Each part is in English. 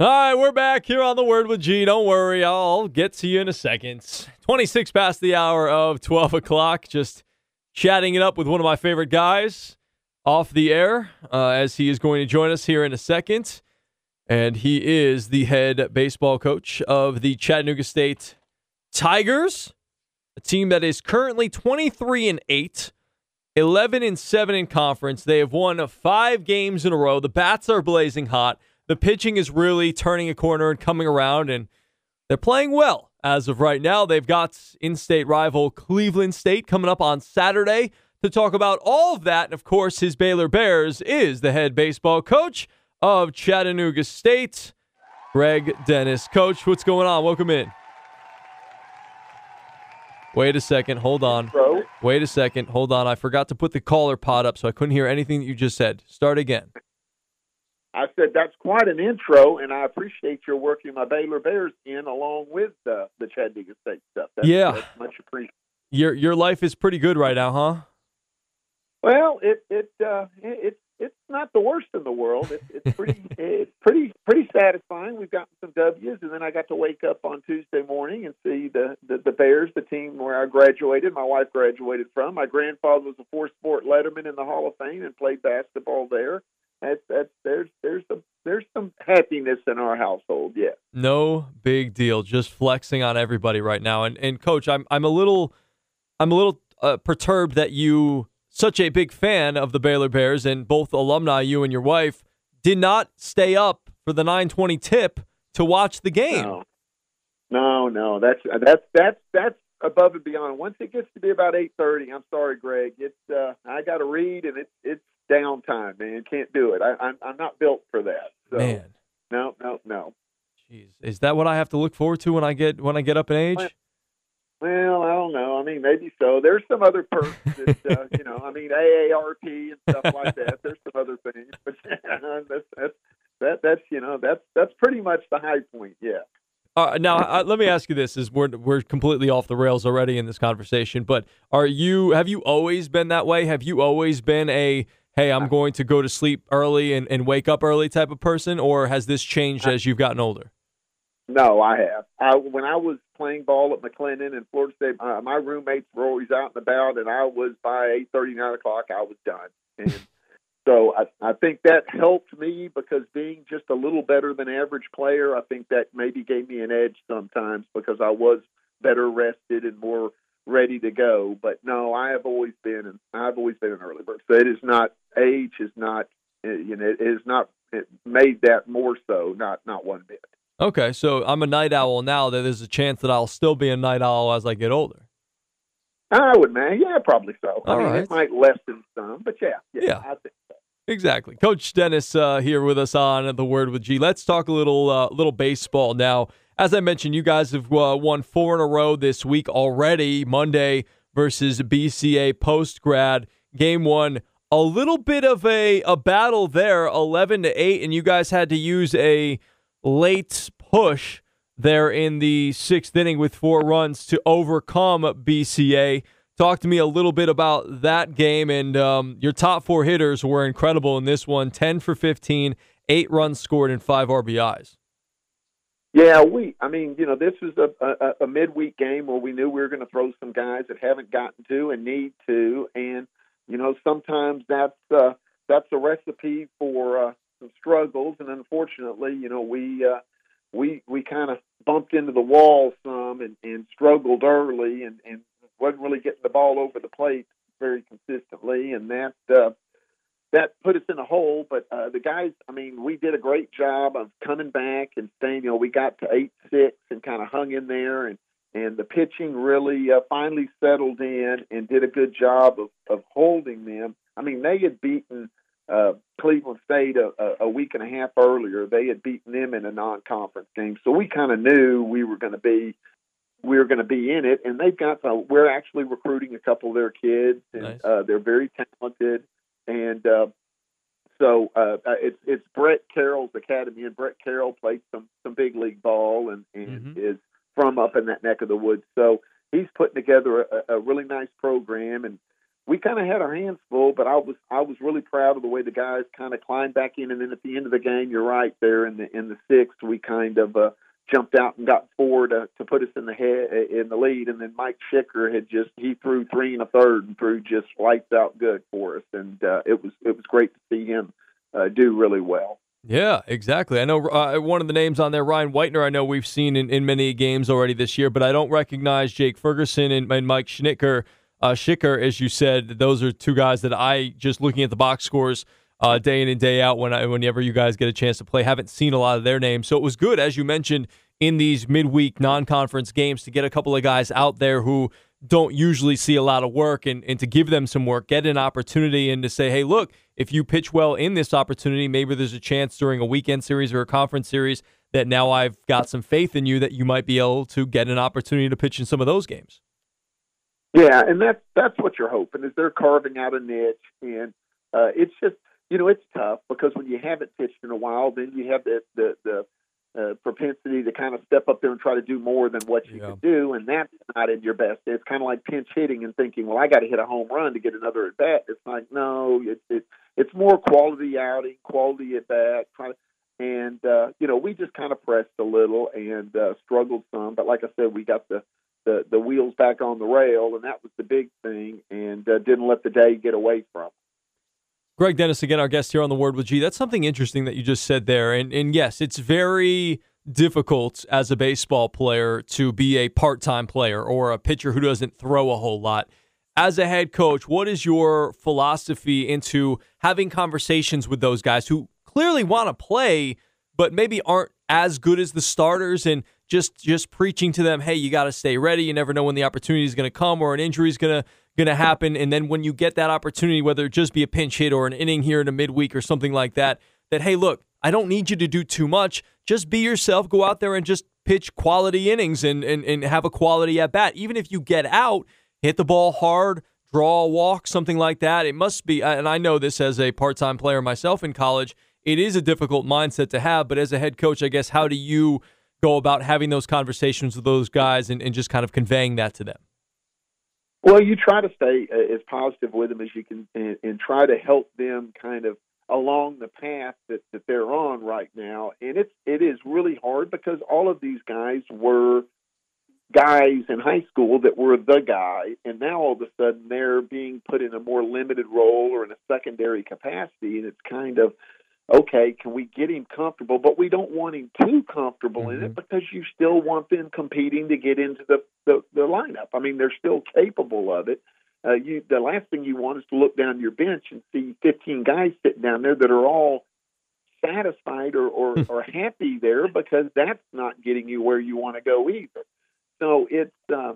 All right, we're back here on the Word with G. Don't worry, I'll get to you in a second. 26 past the hour of 12 o'clock. Just chatting it up with one of my favorite guys off the air uh, as he is going to join us here in a second. And he is the head baseball coach of the Chattanooga State Tigers, a team that is currently 23 and 8, 11 and 7 in conference. They have won five games in a row. The bats are blazing hot the pitching is really turning a corner and coming around, and they're playing well as of right now. They've got in state rival Cleveland State coming up on Saturday to talk about all of that. And of course, his Baylor Bears is the head baseball coach of Chattanooga State, Greg Dennis. Coach, what's going on? Welcome in. Wait a second. Hold on. Wait a second. Hold on. I forgot to put the caller pod up, so I couldn't hear anything that you just said. Start again. I said that's quite an intro, and I appreciate your working my Baylor Bears in along with the the Chattanooga State stuff. That's, yeah, that's much appreciated. Your your life is pretty good right now, huh? Well, it it uh, it's it's not the worst in the world. It, it's pretty it's pretty pretty satisfying. We've gotten some W's, and then I got to wake up on Tuesday morning and see the, the the Bears, the team where I graduated. My wife graduated from. My grandfather was a four sport letterman in the Hall of Fame and played basketball there that's that's there's there's some there's some happiness in our household. Yeah. No big deal. Just flexing on everybody right now. And and coach, I'm I'm a little I'm a little uh, perturbed that you such a big fan of the Baylor Bears and both alumni, you and your wife, did not stay up for the 920 tip to watch the game. No, no, no. That's that's that's that's above and beyond. Once it gets to be about 8:30, I'm sorry, Greg. It's uh, I got to read, and it's it's downtime, man. Can't do it. I, I'm I'm not built for that. So, man, no, no, no. Jeez, is that what I have to look forward to when I get when I get up in age? Well, I don't know. I mean, maybe so. There's some other perks that uh, you know. I mean, AARP and stuff like that. There's some other things, but that's that's that that's you know that's that's pretty much the high point. Yeah. Uh, now, uh, let me ask you this: Is we're we're completely off the rails already in this conversation? But are you? Have you always been that way? Have you always been a hey, I'm going to go to sleep early and, and wake up early type of person, or has this changed as you've gotten older? No, I have. I, when I was playing ball at McLennan and Florida State, uh, my roommates were always out and about, and I was by eight thirty, nine o'clock, I was done. And so I, I think that helped me because being just a little better than average player, I think that maybe gave me an edge sometimes because I was better rested and more ready to go. But no, I have always been, I've always been an early bird. So it is not age is not, eh, you know, it is not it made that more so, not not one bit. Okay, so I'm a night owl now. That there's a chance that I'll still be a night owl as I get older. I would, man. Yeah, probably so. All I mean, right. it might lessen some, but yeah, yeah, Yeah. I think so. Exactly. Coach Dennis uh, here with us on the Word with G. Let's talk a little uh, little baseball now. As I mentioned, you guys have uh, won four in a row this week already. Monday versus BCA post grad game one. A little bit of a, a battle there, eleven to eight, and you guys had to use a late push there in the sixth inning with four runs to overcome BCA. Talk to me a little bit about that game and um, your top four hitters were incredible in this one 10 for 15, eight runs scored, and five RBIs. Yeah, we. I mean, you know, this was a, a, a midweek game where we knew we were going to throw some guys that haven't gotten to and need to, and you know, sometimes that's uh, that's a recipe for uh, some struggles. And unfortunately, you know, we uh, we we kind of bumped into the wall some and, and struggled early, and, and wasn't really getting the ball over the plate very consistently, and that uh, that put us in a hole. But uh, the guys, I mean, we did a great job of coming back and staying. You know, we got to eight six and kind of hung in there, and and the pitching really uh, finally settled in and did a good job of of holding them. I mean, they had beaten. Uh, Cleveland State a, a, week and a half earlier, they had beaten them in a non-conference game, so we kind of knew we were going to be we were going to be in it. And they've got uh, we're actually recruiting a couple of their kids, and Nice. uh, they're very talented and uh, so uh, uh, it's it's Brett Carroll's academy, and Brett Carroll played some some big league ball, and and Mhm. is from up in that neck of the woods. So he's putting together a, a really nice program, and we kind of had our hands full. But I was I was really proud of the way the guys kind of climbed back in, and then at the end of the game, you're right there in the in the sixth, we kind of. Uh, jumped out and got four to, to put us in the head in the lead, and then Mike Schicker had just he threw three and a third and threw just lights out good for us, and uh, it was it was great to see him uh, do really well. Yeah, exactly. I know uh, one of the names on there, Ryan Whitener. I know we've seen in, in many games already this year, but I don't recognize Jake Ferguson and, and Mike Schnicker. Uh, Schicker, as you said, those are two guys that I just looking at the box scores uh, day in and day out when I, whenever you guys get a chance to play. Haven't seen a lot of their names, so it was good, as you mentioned, in these midweek non-conference games to get a couple of guys out there who don't usually see a lot of work and, and to give them some work, get an opportunity and to say, hey, look, if you pitch well in this opportunity, maybe there's a chance during a weekend series or a conference series that now I've got some faith in you that you might be able to get an opportunity to pitch in some of those games. Yeah, and that's that's what you're hoping is they're carving out a niche, and uh, it's just you know it's tough because when you haven't pitched in a while, then you have the the, the uh, propensity to kind of step up there and try to do more than what you yeah. can do, and that's not in your best. It's kind of like pinch hitting and thinking, well, I got to hit a home run to get another at bat. It's like no, it's it, it's more quality outing, quality at bat. Trying to, and uh, you know, we just kind of pressed a little and uh, struggled some, but like I said, we got the the the wheels back on the rail, and that was the big thing, and uh, didn't let the day get away from. Greg Dennis, again, our guest here on the Word with G. That's something interesting that you just said there. And, and yes, it's very difficult as a baseball player to be a part time player or a pitcher who doesn't throw a whole lot. As a head coach, what is your philosophy into having conversations with those guys who clearly want to play, but maybe aren't as good as the starters and just just preaching to them, hey, you got to stay ready. You never know when the opportunity is going to come or an injury is going to going to happen. And then when you get that opportunity, whether it just be a pinch hit or an inning here in a midweek or something like that, that, hey, look, I don't need you to do too much. Just be yourself. Go out there and just pitch quality innings and, and, and have a quality at bat. Even if you get out, hit the ball hard, draw a walk, something like that. It must be, and I know this as a part time player myself in college, it is a difficult mindset to have. But as a head coach, I guess, how do you go about having those conversations with those guys and, and just kind of conveying that to them? Well, you try to stay uh, as positive with them as you can, and, and try to help them kind of along the path that, that they're on right now. And it's it is really hard because all of these guys were guys in high school that were the guy, and now all of a sudden they're being put in a more limited role or in a secondary capacity, and it's kind of okay, can we get him comfortable? But we don't want him too comfortable mm-hmm. in it mm-hmm. because you still want them competing to get into the, the, the lineup. I mean, they're still capable of it. Uh, you, the last thing you want is to look down your bench and see 15 guys sitting down there that are all satisfied or, or, hmm. or happy there because that's not getting you where you want to go either. So it's uh,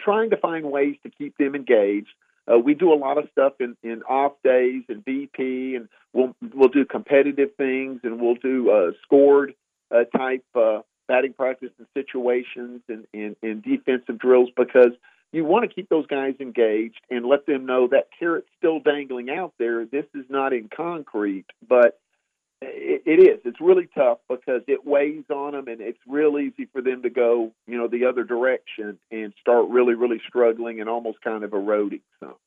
trying to find ways to keep them engaged. Uh, we do a lot of stuff in, in off days and BP, and we'll we'll do competitive things, and we'll do uh, scored uh, type uh, batting practice and situations and, and, and defensive drills because you want to keep those guys engaged and let them know that carrot's still dangling out there. This is not in concrete, but it, it is. It's really tough because it weighs on them, and it's real easy for them to go, you know, the other direction and start really, really struggling and almost kind of eroding. So.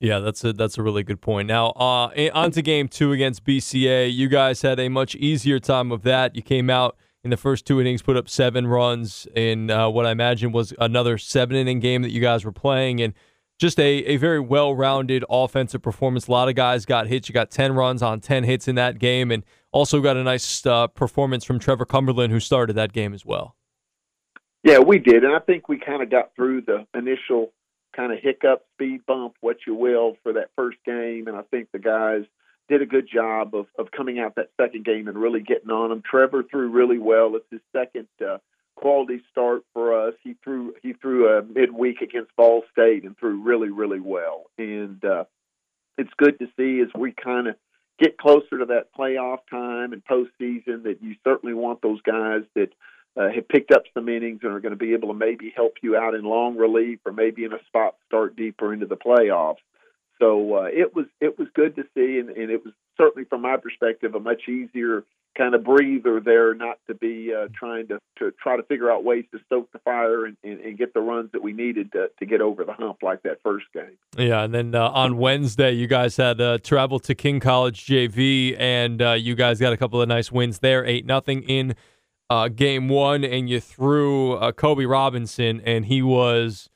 Yeah, that's a that's a really good point. Now, uh, on to game two against BCA. You guys had a much easier time of that. You came out in the first two innings, put up seven runs in uh, what I imagine was another seven inning game that you guys were playing, and just a, a very well rounded offensive performance. A lot of guys got hits. You got 10 runs on 10 hits in that game, and also got a nice uh, performance from Trevor Cumberland, who started that game as well. Yeah, we did. And I think we kind of got through the initial kind of hiccup, speed bump, what you will, for that first game. And I think the guys did a good job of, of coming out that second game and really getting on them. Trevor threw really well. It's his second uh, quality start for us. He threw he threw a midweek against Ball State and threw really really well. And uh, it's good to see as we kind of get closer to that playoff time and postseason that you certainly want those guys that uh, have picked up some innings and are going to be able to maybe help you out in long relief or maybe in a spot start deeper into the playoffs. So uh, it was it was good to see, and, and it was certainly from my perspective a much easier kind of breather there, not to be uh, trying to, to try to figure out ways to stoke the fire and, and, and, get the runs that we needed to, to get over the hump like that first game. Yeah, and then uh, on Wednesday, you guys had uh, travel to King College JV, and uh, you guys got a couple of nice wins there, eight nothing in uh, game one, and you threw uh, Kobe Robinson, and he was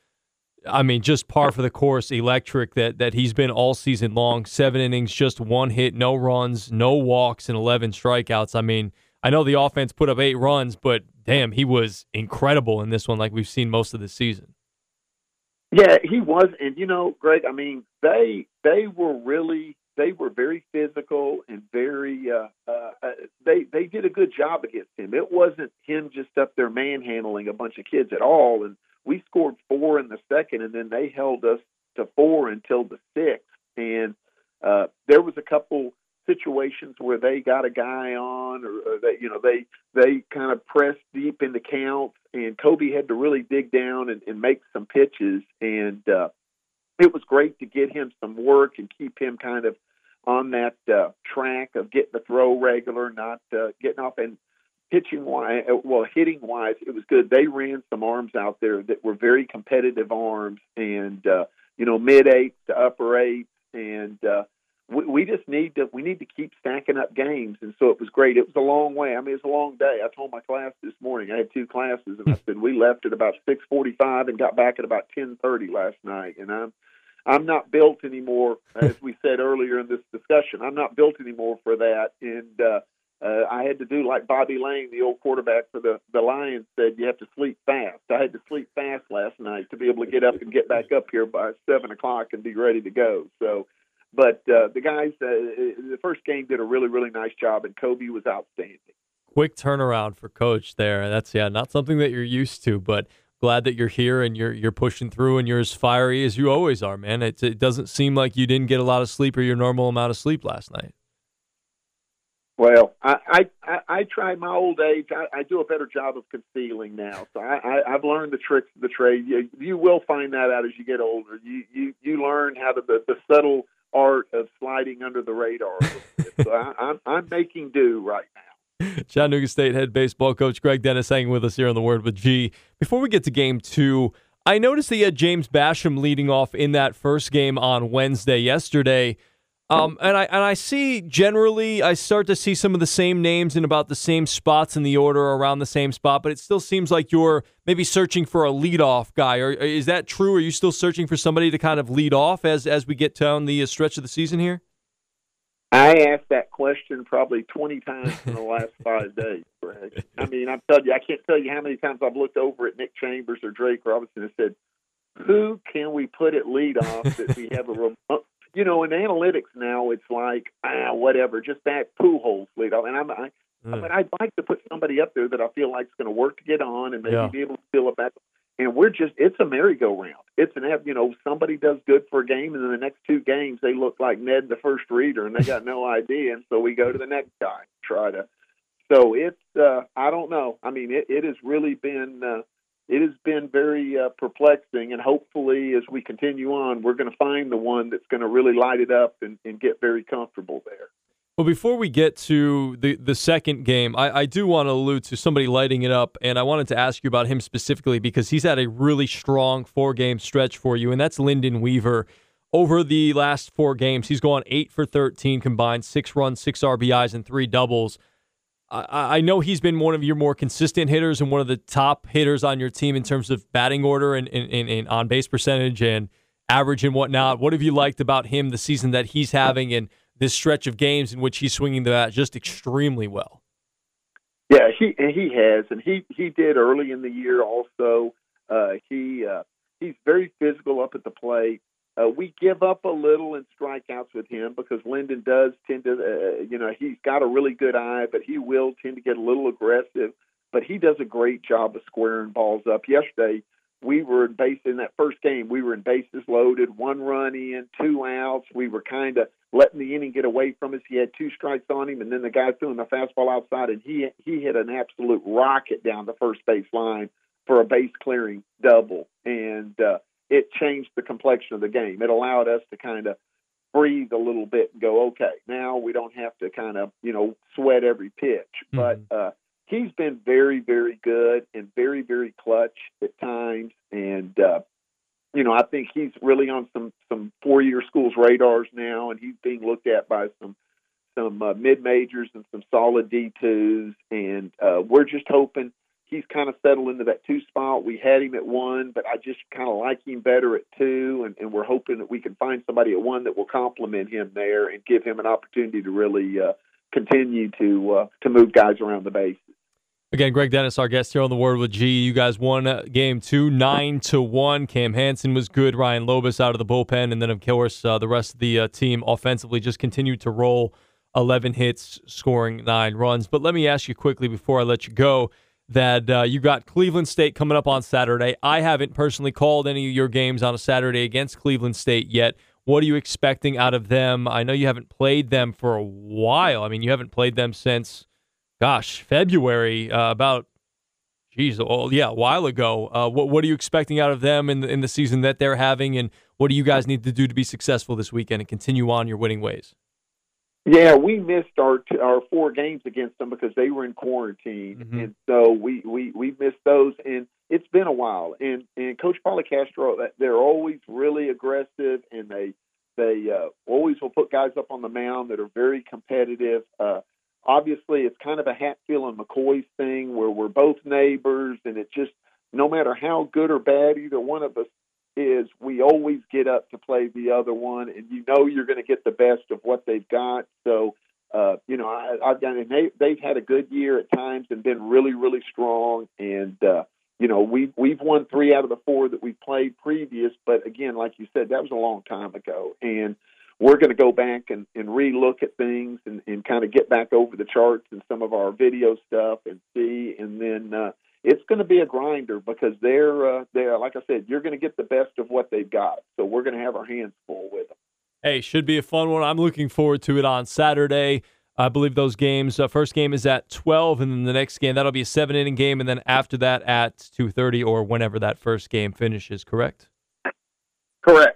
I mean, just par for the course, electric that that he's been all season long. Seven innings, just one hit, no runs, no walks, and eleven strikeouts. I mean, I know the offense put up eight runs, but damn, he was incredible in this one, like we've seen most of the season. Yeah, he was, and you know, Greg. I mean, they they were really they were very physical and very uh, uh, uh they they did a good job against him. It wasn't him just up there manhandling a bunch of kids at all, and we scored four in the second, and then they held us to four until the sixth. And uh, there was a couple situations where they got a guy on, or, or they, you know, they they kind of pressed deep in the counts, and Kobe had to really dig down and, and make some pitches, and uh, it was great to get him some work and keep him kind of on that uh, track of getting the throw regular, not uh, getting off. And pitching wise, uh, well, hitting wise, it was good. They ran some arms out there that were very competitive arms, and uh, you know, mid eights to upper eights, and uh, we, we just need to we need to keep stacking up games. And so it was great. It was a long way. I mean, it was a long day. I told my class this morning. I had two classes, and I said we left at about six forty-five and got back at about ten thirty last night. And I'm I'm not built anymore, as we said earlier in this discussion. I'm not built anymore for that, and uh, uh, I had to do like Bobby Layne, the old quarterback for the the Lions, said you have to sleep fast. I had to sleep fast last night to be able to get up and get back up here by seven o'clock and be ready to go. So, but uh, the guys, uh, the first game did a really really nice job, and Kobe was outstanding. Quick turnaround for coach there. That's yeah, not something that you're used to, but glad that you're here and you're you're pushing through and you're as fiery as you always are, man. It, it doesn't seem like you didn't get a lot of sleep or your normal amount of sleep last night. Well, I, I I try my old age. I, I do a better job of concealing now. So I, I I've learned the tricks of the trade. You, you will find that out as you get older. You you you learn how to the, the subtle art of sliding under the radar. so I, I'm I'm making do right now. Chattanooga State head baseball coach Greg Dennis hanging with us here on the Word with G. Before we get to game two, I noticed that you had James Basham leading off in that first game on Wednesday yesterday. Um, and I and I see generally I start to see some of the same names in about the same spots in the order around the same spot, but it still seems like you're maybe searching for a leadoff guy. Or is that true? Are you still searching for somebody to kind of lead off as as we get down the stretch of the season here? I asked that question probably 20 times in the last five days, Greg. I mean, I'm telling you, I can't tell you how many times I've looked over at Nick Chambers or Drake Robinson and said, who can we put at leadoff that we have a remote, you know, in analytics now, it's like ah, whatever, just that Pujols lead off. And I'm, I, mm. but I'd like to put somebody up there that I feel like is going to work to get on and maybe yeah. be able to feel it back. And we're just, it's a merry-go-round. It's an, you know, somebody does good for a game, and then the next two games they look like Ned the first reader, and they got no idea, and so we go to the next guy, try to. So it's, uh, I don't know. I mean, it, it has really been. Uh, it has been very uh, perplexing, and hopefully, as we continue on, we're going to find the one that's going to really light it up and, and, get very comfortable there. Well, before we get to the, the second game, I, I do want to allude to somebody lighting it up, and I wanted to ask you about him specifically because he's had a really strong four game stretch for you, and that's Lyndon Weaver. Over the last four games, he's gone eight for 13 combined, six runs, six RBIs, and three doubles. I, I know he's been one of your more consistent hitters and one of the top hitters on your team in terms of batting order and, and, and, and on base percentage and average and whatnot. What have you liked about him the season that he's having and this stretch of games in which he's swinging the bat just extremely well? Yeah, he he has, and he he did early in the year. Also, uh, he uh, he's very physical up at the plate. Uh, we give up a little in strikeouts with him because Lyndon does tend to, uh, you know, he's got a really good eye, but he will tend to get a little aggressive. But he does a great job of squaring balls up. Yesterday, we were in base in that first game. We were in bases loaded, one run in, two outs. We were kind of letting the inning get away from us. He had two strikes on him, and then the guy threw him a fastball outside, and he he hit an absolute rocket down the first base line for a base clearing double. And uh, it changed the complexion of the game. It allowed us to kind of breathe a little bit and go, okay, now we don't have to kind of you know sweat every pitch. Mm-hmm. But uh, he's been very very good and very very clutch at times, and uh, you know I think he's really on some some four year schools radars now, and he's being looked at by some some uh, mid majors and some solid D twos, and uh, we're just hoping he's kind of settled into that two spot. We had him at one, but I just kind of like him better at two, and, and we're hoping that we can find somebody at one that will complement him there and give him an opportunity to really uh, continue to uh, to move guys around the base. Again, Greg Dennis, our guest here on the Word with G. You guys won uh, game two, nine to one. Cam Hansen was good. Ryan Lobus out of the bullpen, and then of course uh, the rest of the uh, team offensively just continued to roll. 11 hits, scoring nine runs. But let me ask you quickly before I let you go that uh, you got Cleveland State coming up on Saturday. I haven't personally called any of your games on a Saturday against Cleveland State yet. What are you expecting out of them? I know you haven't played them for a while. I mean, you haven't played them since, gosh, February, uh, about, geez, oh, yeah, a while ago. Uh, what, what are you expecting out of them in the, in the season that they're having, and what do you guys need to do to be successful this weekend and continue on your winning ways? Yeah, we missed our t- our four games against them because they were in quarantine, Mhm. and so we, we we missed those. And it's been a while. And and Coach Policastro, that- they're always really aggressive, and they they uh, always will put guys up on the mound that are very competitive. Uh, obviously, it's kind of a Hatfield and McCoy's thing where we're both neighbors, and it just no matter how good or bad either one of us is we always get up to play the other one, and you know you're going to get the best of what they've got. So, uh, you know, I, I've done, and they they've had a good year at times and been really really strong. And uh, you know, we've we've won three out of the four that we played previous. But again, like you said, that was a long time ago, and we're going to go back and, and relook at things and, and kind of get back over the charts and some of our video stuff and see, and then. Uh, it's going to be a grinder because they're uh, they're like I said, you're going to get the best of what they've got. So we're going to have our hands full with them. Hey, should be a fun one. I'm looking forward to it on Saturday. I believe those games. Uh, first game is at 12, and then the next game that'll be a seven inning game, and then after that at 2:30 or whenever that first game finishes. Correct. Correct. Correct.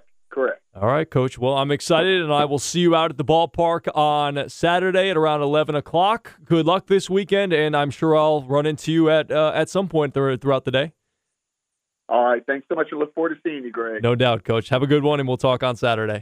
All right, Coach. Well, I'm excited, and I will see you out at the ballpark on Saturday at around 11 o'clock. Good luck this weekend, and I'm sure I'll run into you at uh, at some point th- throughout the day. All right. Thanks so much. I look forward to seeing you, Greg. No doubt, Coach. Have a good one, and we'll talk on Saturday.